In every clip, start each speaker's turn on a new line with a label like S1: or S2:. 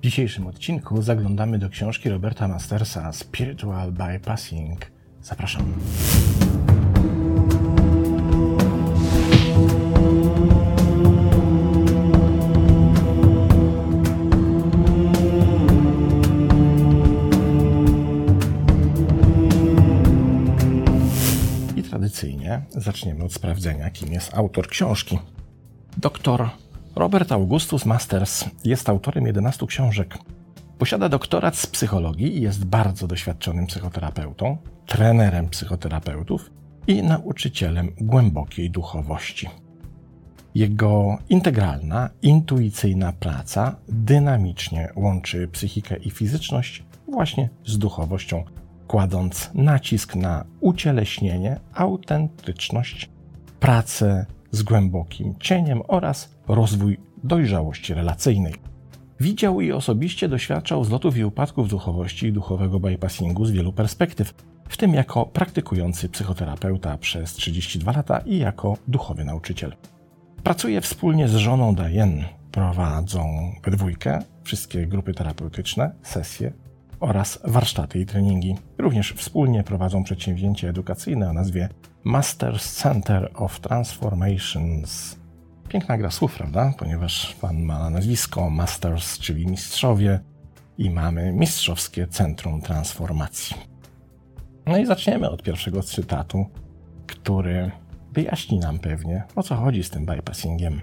S1: W dzisiejszym odcinku zaglądamy do książki Roberta Mastersa Spiritual Bypassing. Zapraszam. I tradycyjnie zaczniemy od sprawdzenia, kim jest autor książki. Doktor Robert Augustus Masters jest autorem 11 książek. Posiada doktorat z psychologii i jest bardzo doświadczonym psychoterapeutą, trenerem psychoterapeutów i nauczycielem głębokiej duchowości. Jego integralna, intuicyjna praca dynamicznie łączy psychikę i fizyczność właśnie z duchowością, kładąc nacisk na ucieleśnienie, autentyczność, pracę z głębokim cieniem oraz rozwój dojrzałości relacyjnej. Widział i osobiście doświadczał zlotów i upadków duchowości i duchowego bypassingu z wielu perspektyw, w tym jako praktykujący psychoterapeuta przez 32 lata i jako duchowy nauczyciel. Pracuje wspólnie z żoną Diane, prowadzą we dwójkę wszystkie grupy terapeutyczne, sesje oraz warsztaty i treningi. Również wspólnie prowadzą przedsięwzięcie edukacyjne o nazwie Masters Center of Transformations. Piękna gra słów, prawda? Ponieważ pan ma nazwisko Masters, czyli mistrzowie, i mamy Mistrzowskie Centrum Transformacji. No i zaczniemy od pierwszego cytatu, który wyjaśni nam pewnie, o co chodzi z tym bypassingiem.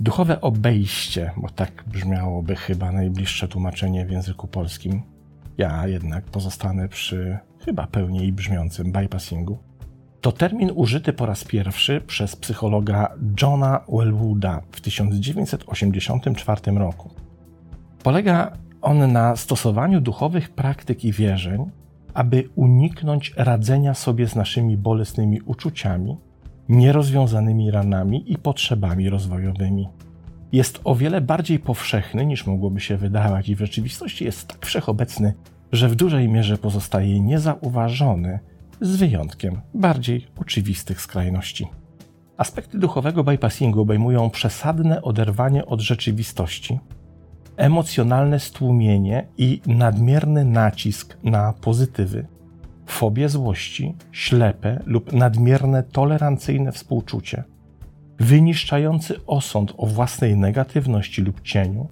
S1: Duchowe obejście, bo tak brzmiałoby chyba najbliższe tłumaczenie w języku polskim. Ja jednak pozostanę przy chyba pełniej brzmiącym bypassingu. To termin użyty po raz pierwszy przez psychologa Johna Wellwooda w 1984 roku. Polega on na stosowaniu duchowych praktyk i wierzeń, aby uniknąć radzenia sobie z naszymi bolesnymi uczuciami, nierozwiązanymi ranami i potrzebami rozwojowymi. Jest o wiele bardziej powszechny niż mogłoby się wydawać i w rzeczywistości jest tak wszechobecny, że w dużej mierze pozostaje niezauważony z wyjątkiem bardziej oczywistych skrajności. Aspekty duchowego bypassingu obejmują przesadne oderwanie od rzeczywistości, emocjonalne stłumienie i nadmierny nacisk na pozytywy, fobię złości, ślepe lub nadmierne tolerancyjne współczucie, wyniszczający osąd o własnej negatywności lub cieniu,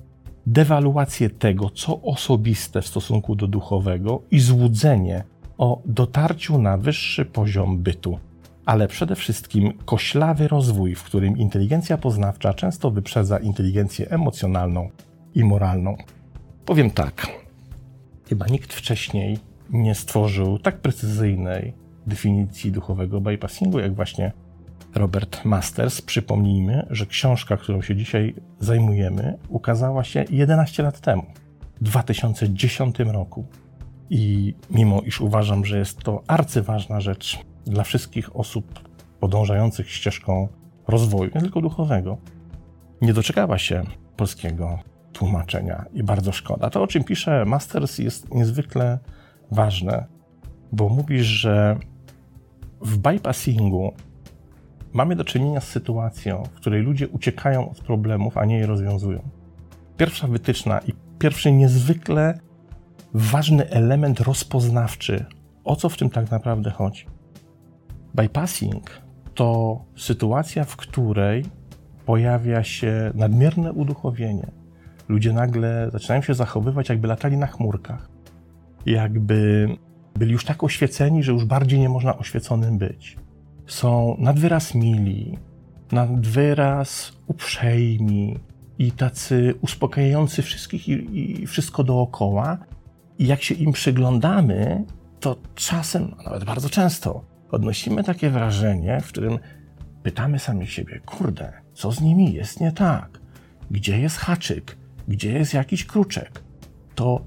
S1: dewaluację tego, co osobiste w stosunku do duchowego i złudzenie o dotarciu na wyższy poziom bytu, ale przede wszystkim koślawy rozwój, w którym inteligencja poznawcza często wyprzedza inteligencję emocjonalną i moralną. Powiem tak. Chyba nikt wcześniej nie stworzył tak precyzyjnej definicji duchowego bypassingu, jak właśnie Robert Masters. Przypomnijmy, że książka, którą się dzisiaj zajmujemy, ukazała się 11 lat temu, w 2010 roku. I mimo iż uważam, że jest to arcyważna rzecz dla wszystkich osób podążających ścieżką rozwoju, nie tylko duchowego, nie doczekała się polskiego tłumaczenia i bardzo szkoda. To, o czym pisze Masters, jest niezwykle ważne, bo mówisz, że w bypassingu mamy do czynienia z sytuacją, w której ludzie uciekają od problemów, a nie je rozwiązują. Pierwsza wytyczna i pierwszy niezwykle ważny element rozpoznawczy, o co w tym tak naprawdę chodzi. Bypassing to sytuacja, w której pojawia się nadmierne uduchowienie. Ludzie nagle zaczynają się zachowywać, jakby latali na chmurkach, jakby byli już tak oświeceni, że już bardziej nie można oświeconym być. Są nadwyraz mili, nadwyraz uprzejmi i tacy uspokajający wszystkich i, i wszystko dookoła, i jak się im przyglądamy, to czasem, a nawet bardzo często, odnosimy takie wrażenie, w którym pytamy sami siebie: kurde, co z nimi jest nie tak? Gdzie jest haczyk? Gdzie jest jakiś kruczek? To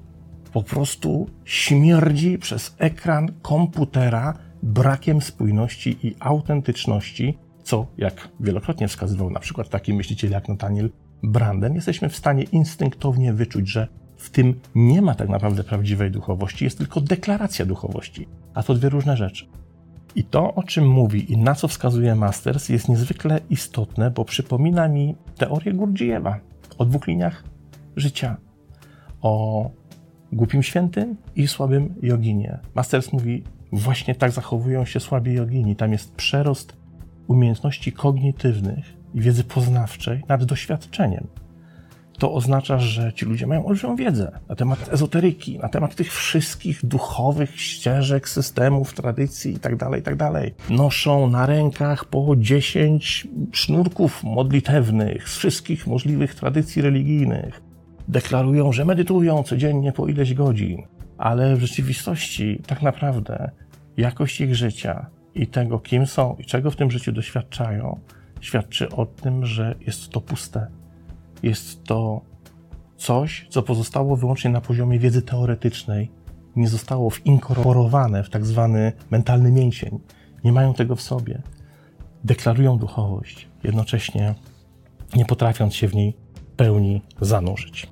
S1: po prostu śmierdzi przez ekran komputera brakiem spójności i autentyczności, co, jak wielokrotnie wskazywał na przykład taki myśliciel jak Nathaniel Branden, jesteśmy w stanie instynktownie wyczuć, że w tym nie ma tak naprawdę prawdziwej duchowości, jest tylko deklaracja duchowości, a to dwie różne rzeczy. I to, o czym mówi i na co wskazuje Masters, jest niezwykle istotne, bo przypomina mi teorię Gurdzijewa o dwóch liniach życia. o głupim świętym i słabym joginie. Masters mówi, właśnie tak zachowują się słabi jogini. Tam jest przerost umiejętności kognitywnych i wiedzy poznawczej nad doświadczeniem. To oznacza, że ci ludzie mają olbrzymią wiedzę na temat ezoteryki, na temat tych wszystkich duchowych ścieżek, systemów, tradycji itd., tak itd. Tak Noszą na rękach po 10 sznurków modlitewnych z wszystkich możliwych tradycji religijnych. Deklarują, że medytują codziennie po ileś godzin, ale w rzeczywistości tak naprawdę jakość ich życia i tego, kim są i czego w tym życiu doświadczają, świadczy o tym, że jest to puste. Jest to coś, co pozostało wyłącznie na poziomie wiedzy teoretycznej, nie zostało winkorporowane w tak zwany mentalny mięsień. Nie mają tego w sobie. Deklarują duchowość, jednocześnie nie potrafiąc się w niej pełni zanurzyć.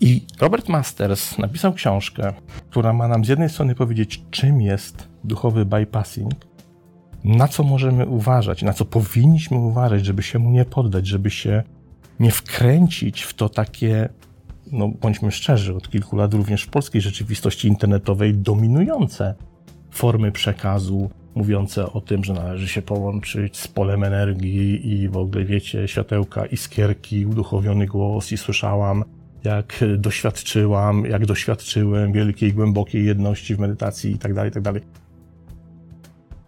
S1: I Robert Masters napisał książkę, która ma nam z jednej strony powiedzieć, czym jest duchowy bypassing, na co możemy uważać, na co powinniśmy uważać, żeby się mu nie poddać, żeby się nie wkręcić w to takie, no bądźmy szczerzy, od kilku lat również w polskiej rzeczywistości internetowej dominujące formy przekazu mówiące o tym, że należy się połączyć z polem energii i w ogóle wiecie, światełka, iskierki, uduchowiony głos i słyszałam, jak doświadczyłam, jak doświadczyłem wielkiej, głębokiej jedności w medytacji i tak dalej, i tak.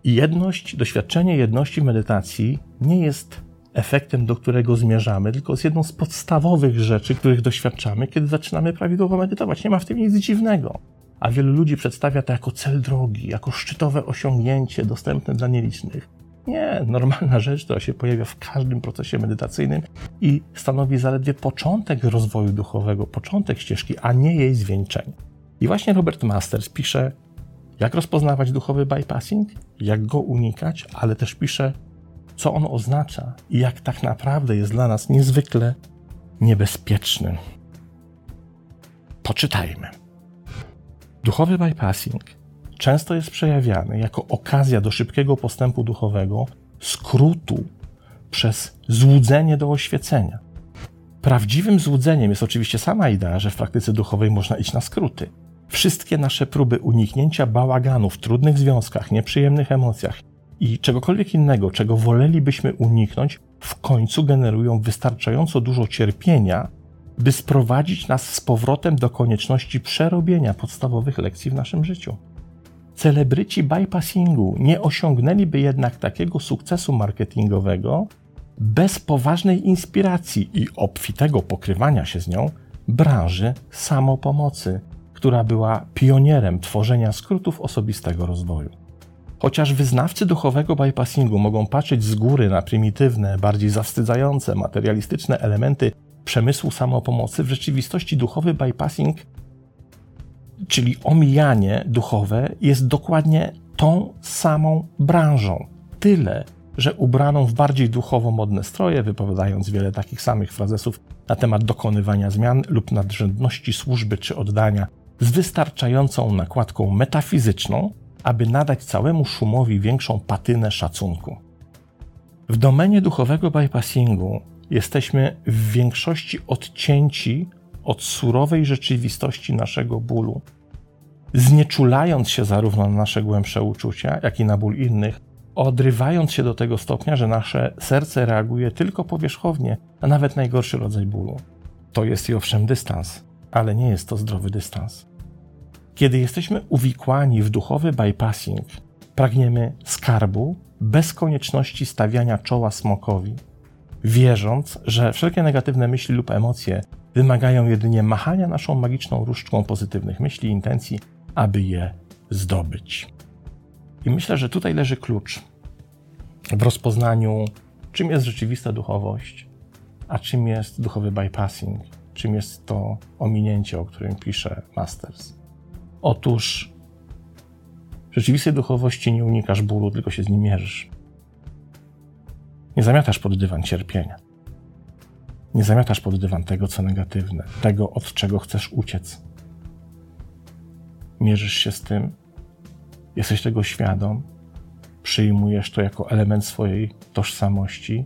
S1: Jedność, doświadczenie jedności w medytacji nie jest efektem, do którego zmierzamy, tylko jest jedną z podstawowych rzeczy, których doświadczamy, kiedy zaczynamy prawidłowo medytować. Nie ma w tym nic dziwnego. A wielu ludzi przedstawia to jako cel drogi, jako szczytowe osiągnięcie dostępne dla nielicznych. Nie, normalna rzecz, która się pojawia w każdym procesie medytacyjnym i stanowi zaledwie początek rozwoju duchowego, początek ścieżki, a nie jej zwieńczenie. I właśnie Robert Masters pisze, jak rozpoznawać duchowy bypassing, jak go unikać, ale też pisze, co on oznacza i jak tak naprawdę jest dla nas niezwykle niebezpieczny. Poczytajmy. Duchowy bypassing często jest przejawiany jako okazja do szybkiego postępu duchowego, skrótu przez złudzenie do oświecenia. Prawdziwym złudzeniem jest oczywiście sama idea, że w praktyce duchowej można iść na skróty. Wszystkie nasze próby uniknięcia bałaganu w trudnych związkach, nieprzyjemnych emocjach i czegokolwiek innego, czego wolelibyśmy uniknąć, w końcu generują wystarczająco dużo cierpienia, by sprowadzić nas z powrotem do konieczności przerobienia podstawowych lekcji w naszym życiu. Celebryci bypassingu nie osiągnęliby jednak takiego sukcesu marketingowego bez poważnej inspiracji i obfitego pokrywania się z nią branży samopomocy, która była pionierem tworzenia skrótów osobistego rozwoju. Chociaż wyznawcy duchowego bypassingu mogą patrzeć z góry na prymitywne, bardziej zawstydzające, materialistyczne elementy przemysłu samopomocy, w rzeczywistości duchowy bypassing, czyli omijanie duchowe, jest dokładnie tą samą branżą. Tyle, że ubraną w bardziej duchowo modne stroje, wypowiadając wiele takich samych frazesów na temat dokonywania zmian lub nadrzędności służby czy oddania, z wystarczającą nakładką metafizyczną, aby nadać całemu szumowi większą patynę szacunku. W domenie duchowego bypassingu jesteśmy w większości odcięci od surowej rzeczywistości naszego bólu, znieczulając się zarówno na nasze głębsze uczucia, jak i na ból innych, odrywając się do tego stopnia, że nasze serce reaguje tylko powierzchownie na nawet najgorszy rodzaj bólu. To jest i owszem dystans, ale nie jest to zdrowy dystans. Kiedy jesteśmy uwikłani w duchowy bypassing, pragniemy skarbu bez konieczności stawiania czoła smokowi, wierząc, że wszelkie negatywne myśli lub emocje wymagają jedynie machania naszą magiczną różdżką pozytywnych myśli i intencji, aby je zdobyć. I myślę, że tutaj leży klucz w rozpoznaniu, czym jest rzeczywista duchowość, a czym jest duchowy bypassing, czym jest to ominięcie, o którym pisze Masters. Otóż w rzeczywistej duchowości nie unikasz bólu, tylko się z nim mierzysz. Nie zamiatasz pod dywan cierpienia. Nie zamiatasz pod dywan tego, co negatywne, tego, od czego chcesz uciec. Mierzysz się z tym, jesteś tego świadom, przyjmujesz to jako element swojej tożsamości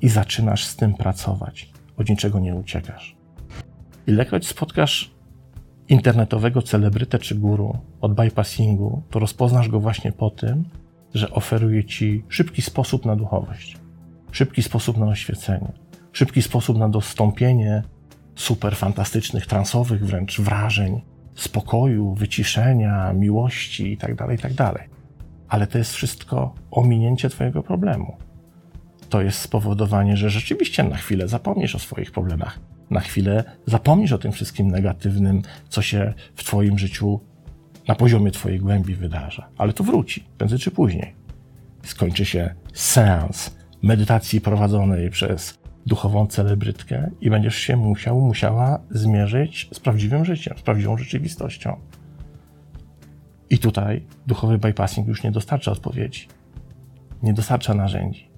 S1: i zaczynasz z tym pracować. Od niczego nie uciekasz. Ilekroć spotkasz internetowego celebrytę czy guru od bypassingu, to rozpoznasz go właśnie po tym, że oferuje ci szybki sposób na duchowość, szybki sposób na oświecenie, szybki sposób na dostąpienie super fantastycznych, transowych wręcz wrażeń, spokoju, wyciszenia, miłości itd., tak itd. Tak Ale to jest wszystko ominięcie Twojego problemu. To jest spowodowanie, że rzeczywiście na chwilę zapomnisz o swoich problemach. Na chwilę zapomnisz o tym wszystkim negatywnym, co się w Twoim życiu na poziomie Twojej głębi wydarza. Ale to wróci, prędzej czy później. Skończy się seans medytacji prowadzonej przez duchową celebrytkę i będziesz się musiał, musiała zmierzyć z prawdziwym życiem, z prawdziwą rzeczywistością. I tutaj duchowy bypassing już nie dostarcza odpowiedzi, nie dostarcza narzędzi,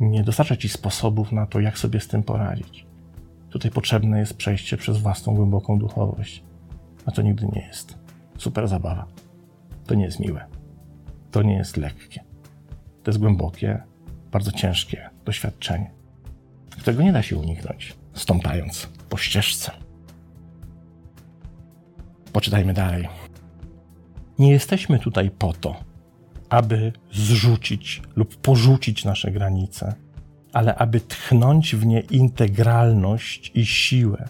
S1: nie dostarcza ci sposobów na to, jak sobie z tym poradzić. Tutaj potrzebne jest przejście przez własną głęboką duchowość, a to nigdy nie jest super zabawa. To nie jest miłe. To nie jest lekkie. To jest głębokie, bardzo ciężkie doświadczenie którego nie da się uniknąć, stąpając po ścieżce. Poczytajmy dalej. Nie jesteśmy tutaj po to, aby zrzucić lub porzucić nasze granice, ale aby tchnąć w nie integralność i siłę,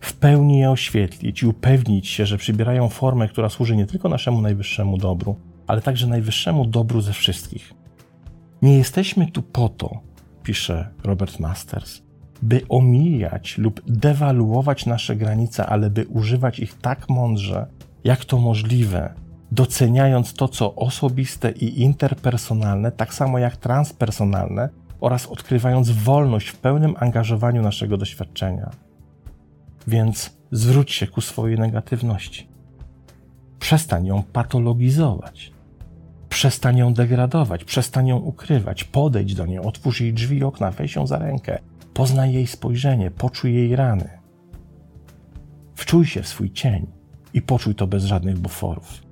S1: w pełni je oświetlić i upewnić się, że przybierają formę, która służy nie tylko naszemu najwyższemu dobru, ale także najwyższemu dobru ze wszystkich. Nie jesteśmy tu po to, pisze Robert Masters, by omijać lub dewaluować nasze granice, ale by używać ich tak mądrze, jak to możliwe, doceniając to, co osobiste i interpersonalne, tak samo jak transpersonalne, oraz odkrywając wolność w pełnym angażowaniu naszego doświadczenia. Więc zwróć się ku swojej negatywności. Przestań ją patologizować. Przestań ją degradować, przestań ją ukrywać, podejdź do niej, otwórz jej drzwi i okna, weź ją za rękę, poznaj jej spojrzenie, poczuj jej rany. Wczuj się w swój cień i poczuj to bez żadnych buforów.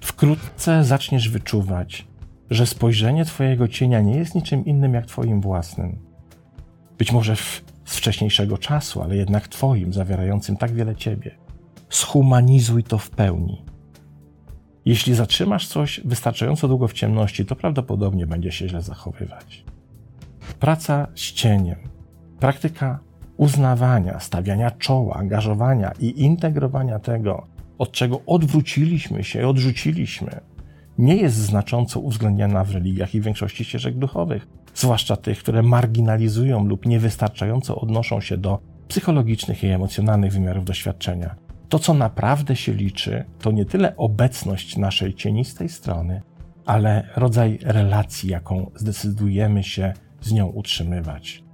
S1: Wkrótce zaczniesz wyczuwać, że spojrzenie Twojego cienia nie jest niczym innym jak Twoim własnym. Być może w, z wcześniejszego czasu, ale jednak Twoim, zawierającym tak wiele Ciebie. Schumanizuj to w pełni. Jeśli zatrzymasz coś wystarczająco długo w ciemności, to prawdopodobnie będzie się źle zachowywać. Praca z cieniem, praktyka uznawania, stawiania czoła, angażowania i integrowania tego, od czego odwróciliśmy się i odrzuciliśmy, nie jest znacząco uwzględniana w religiach i większości ścieżek duchowych, zwłaszcza tych, które marginalizują lub niewystarczająco odnoszą się do psychologicznych i emocjonalnych wymiarów doświadczenia. To, co naprawdę się liczy, to nie tyle obecność naszej cienistej strony, ale rodzaj relacji, jaką zdecydujemy się z nią utrzymywać.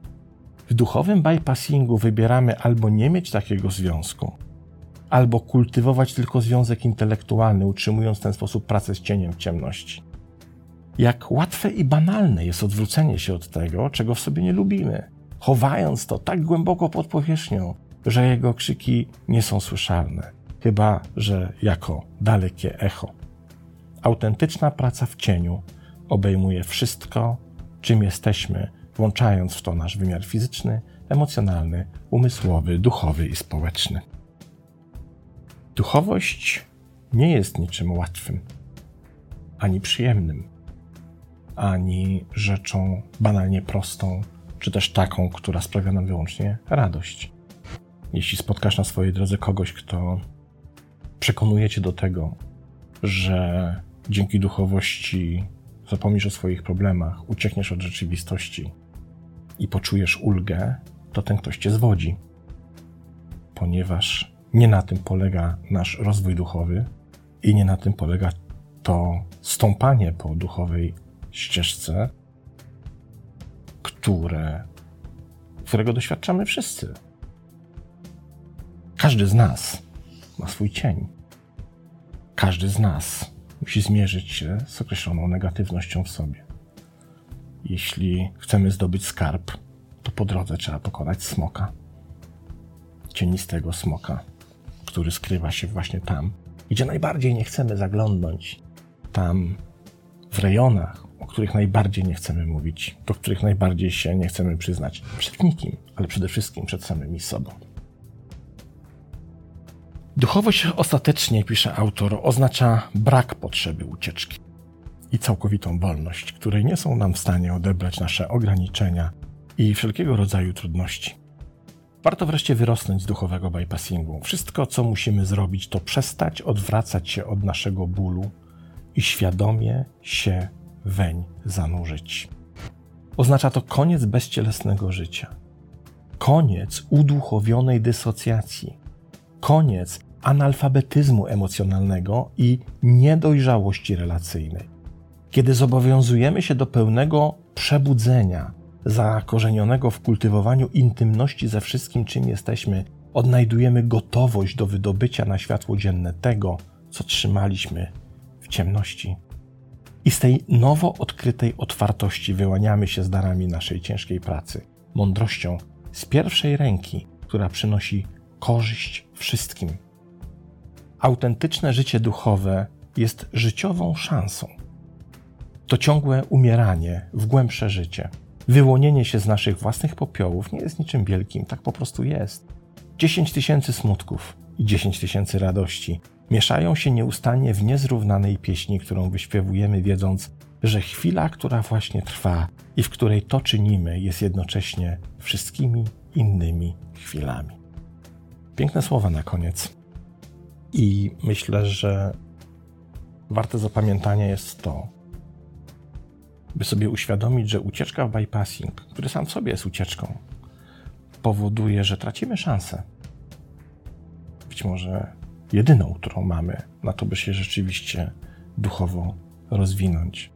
S1: W duchowym bypassingu wybieramy albo nie mieć takiego związku, albo kultywować tylko związek intelektualny, utrzymując w ten sposób pracę z cieniem w ciemności. Jak łatwe i banalne jest odwrócenie się od tego, czego w sobie nie lubimy, chowając to tak głęboko pod powierzchnią, że jego krzyki nie są słyszalne, chyba że jako dalekie echo. Autentyczna praca w cieniu obejmuje wszystko, czym jesteśmy, włączając w to nasz wymiar fizyczny, emocjonalny, umysłowy, duchowy i społeczny. Duchowość nie jest niczym łatwym, ani przyjemnym, ani rzeczą banalnie prostą, czy też taką, która sprawia nam wyłącznie radość. Jeśli spotkasz na swojej drodze kogoś, kto przekonuje cię do tego, że dzięki duchowości zapomnisz o swoich problemach, uciekniesz od rzeczywistości i poczujesz ulgę, to ten ktoś cię zwodzi. Ponieważ nie na tym polega nasz rozwój duchowy i nie na tym polega to stąpanie po duchowej ścieżce, które, którego doświadczamy wszyscy. Każdy z nas ma swój cień. Każdy z nas musi zmierzyć się z określoną negatywnością w sobie. Jeśli chcemy zdobyć skarb, to po drodze trzeba pokonać smoka. Cienistego smoka, który skrywa się właśnie tam, gdzie najbardziej nie chcemy zaglądnąć. Tam, w rejonach, o których najbardziej nie chcemy mówić, do których najbardziej się nie chcemy przyznać. Przed nikim, ale przede wszystkim przed samymi sobą. Duchowość ostatecznie, pisze autor, oznacza brak potrzeby ucieczki i całkowitą wolność, której nie są nam w stanie odebrać nasze ograniczenia i wszelkiego rodzaju trudności. Warto wreszcie wyrosnąć z duchowego bypassingu. Wszystko, co musimy zrobić, to przestać odwracać się od naszego bólu i świadomie się weń zanurzyć. Oznacza to koniec bezcielesnego życia, koniec uduchowionej dysocjacji, koniec analfabetyzmu emocjonalnego i niedojrzałości relacyjnej. Kiedy zobowiązujemy się do pełnego przebudzenia, zakorzenionego w kultywowaniu intymności ze wszystkim, czym jesteśmy, odnajdujemy gotowość do wydobycia na światło dzienne tego, co trzymaliśmy w ciemności. I z tej nowo odkrytej otwartości wyłaniamy się z darami naszej ciężkiej pracy, mądrością z pierwszej ręki, która przynosi korzyść wszystkim. Autentyczne życie duchowe jest życiową szansą. To ciągłe umieranie w głębsze życie. Wyłonienie się z naszych własnych popiołów nie jest niczym wielkim, tak po prostu jest. 10 tysięcy smutków i 10 tysięcy radości mieszają się nieustannie w niezrównanej pieśni, którą wyśpiewujemy, wiedząc, że chwila, która właśnie trwa i w której to czynimy, jest jednocześnie wszystkimi innymi chwilami. Piękne słowa na koniec. I myślę, że warte zapamiętania jest to, by sobie uświadomić, że ucieczka w bypassing, który sam w sobie jest ucieczką, powoduje, że tracimy szansę. Być może jedyną, którą mamy na to, by się rzeczywiście duchowo rozwinąć.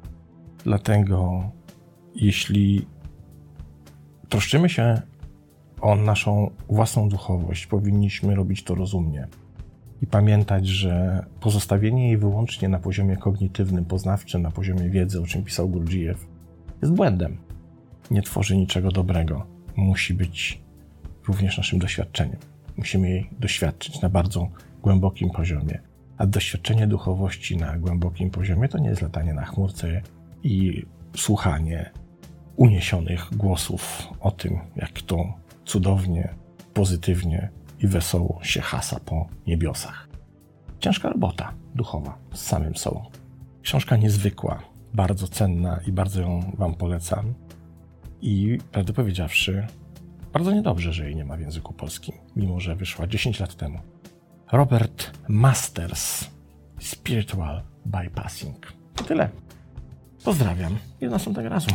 S1: Dlatego, jeśli troszczymy się o naszą własną duchowość, powinniśmy robić to rozumnie i pamiętać, że pozostawienie jej wyłącznie na poziomie kognitywnym, poznawczym, na poziomie wiedzy, o czym pisał Gurdjieff, jest błędem. Nie tworzy niczego dobrego. Musi być również naszym doświadczeniem. Musimy jej doświadczyć na bardzo głębokim poziomie. A doświadczenie duchowości na głębokim poziomie to nie jest latanie na chmurce i słuchanie uniesionych głosów o tym, jak to cudownie, pozytywnie i wesoło się hasa po niebiosach. Ciężka robota duchowa z samym sobą. Książka niezwykła, bardzo cenna i bardzo ją Wam polecam. I prawdę powiedziawszy, bardzo niedobrze, że jej nie ma w języku polskim, mimo że wyszła 10 lat temu. Robert Masters Spiritual Bypassing. To tyle. Pozdrawiam i do następnego razu.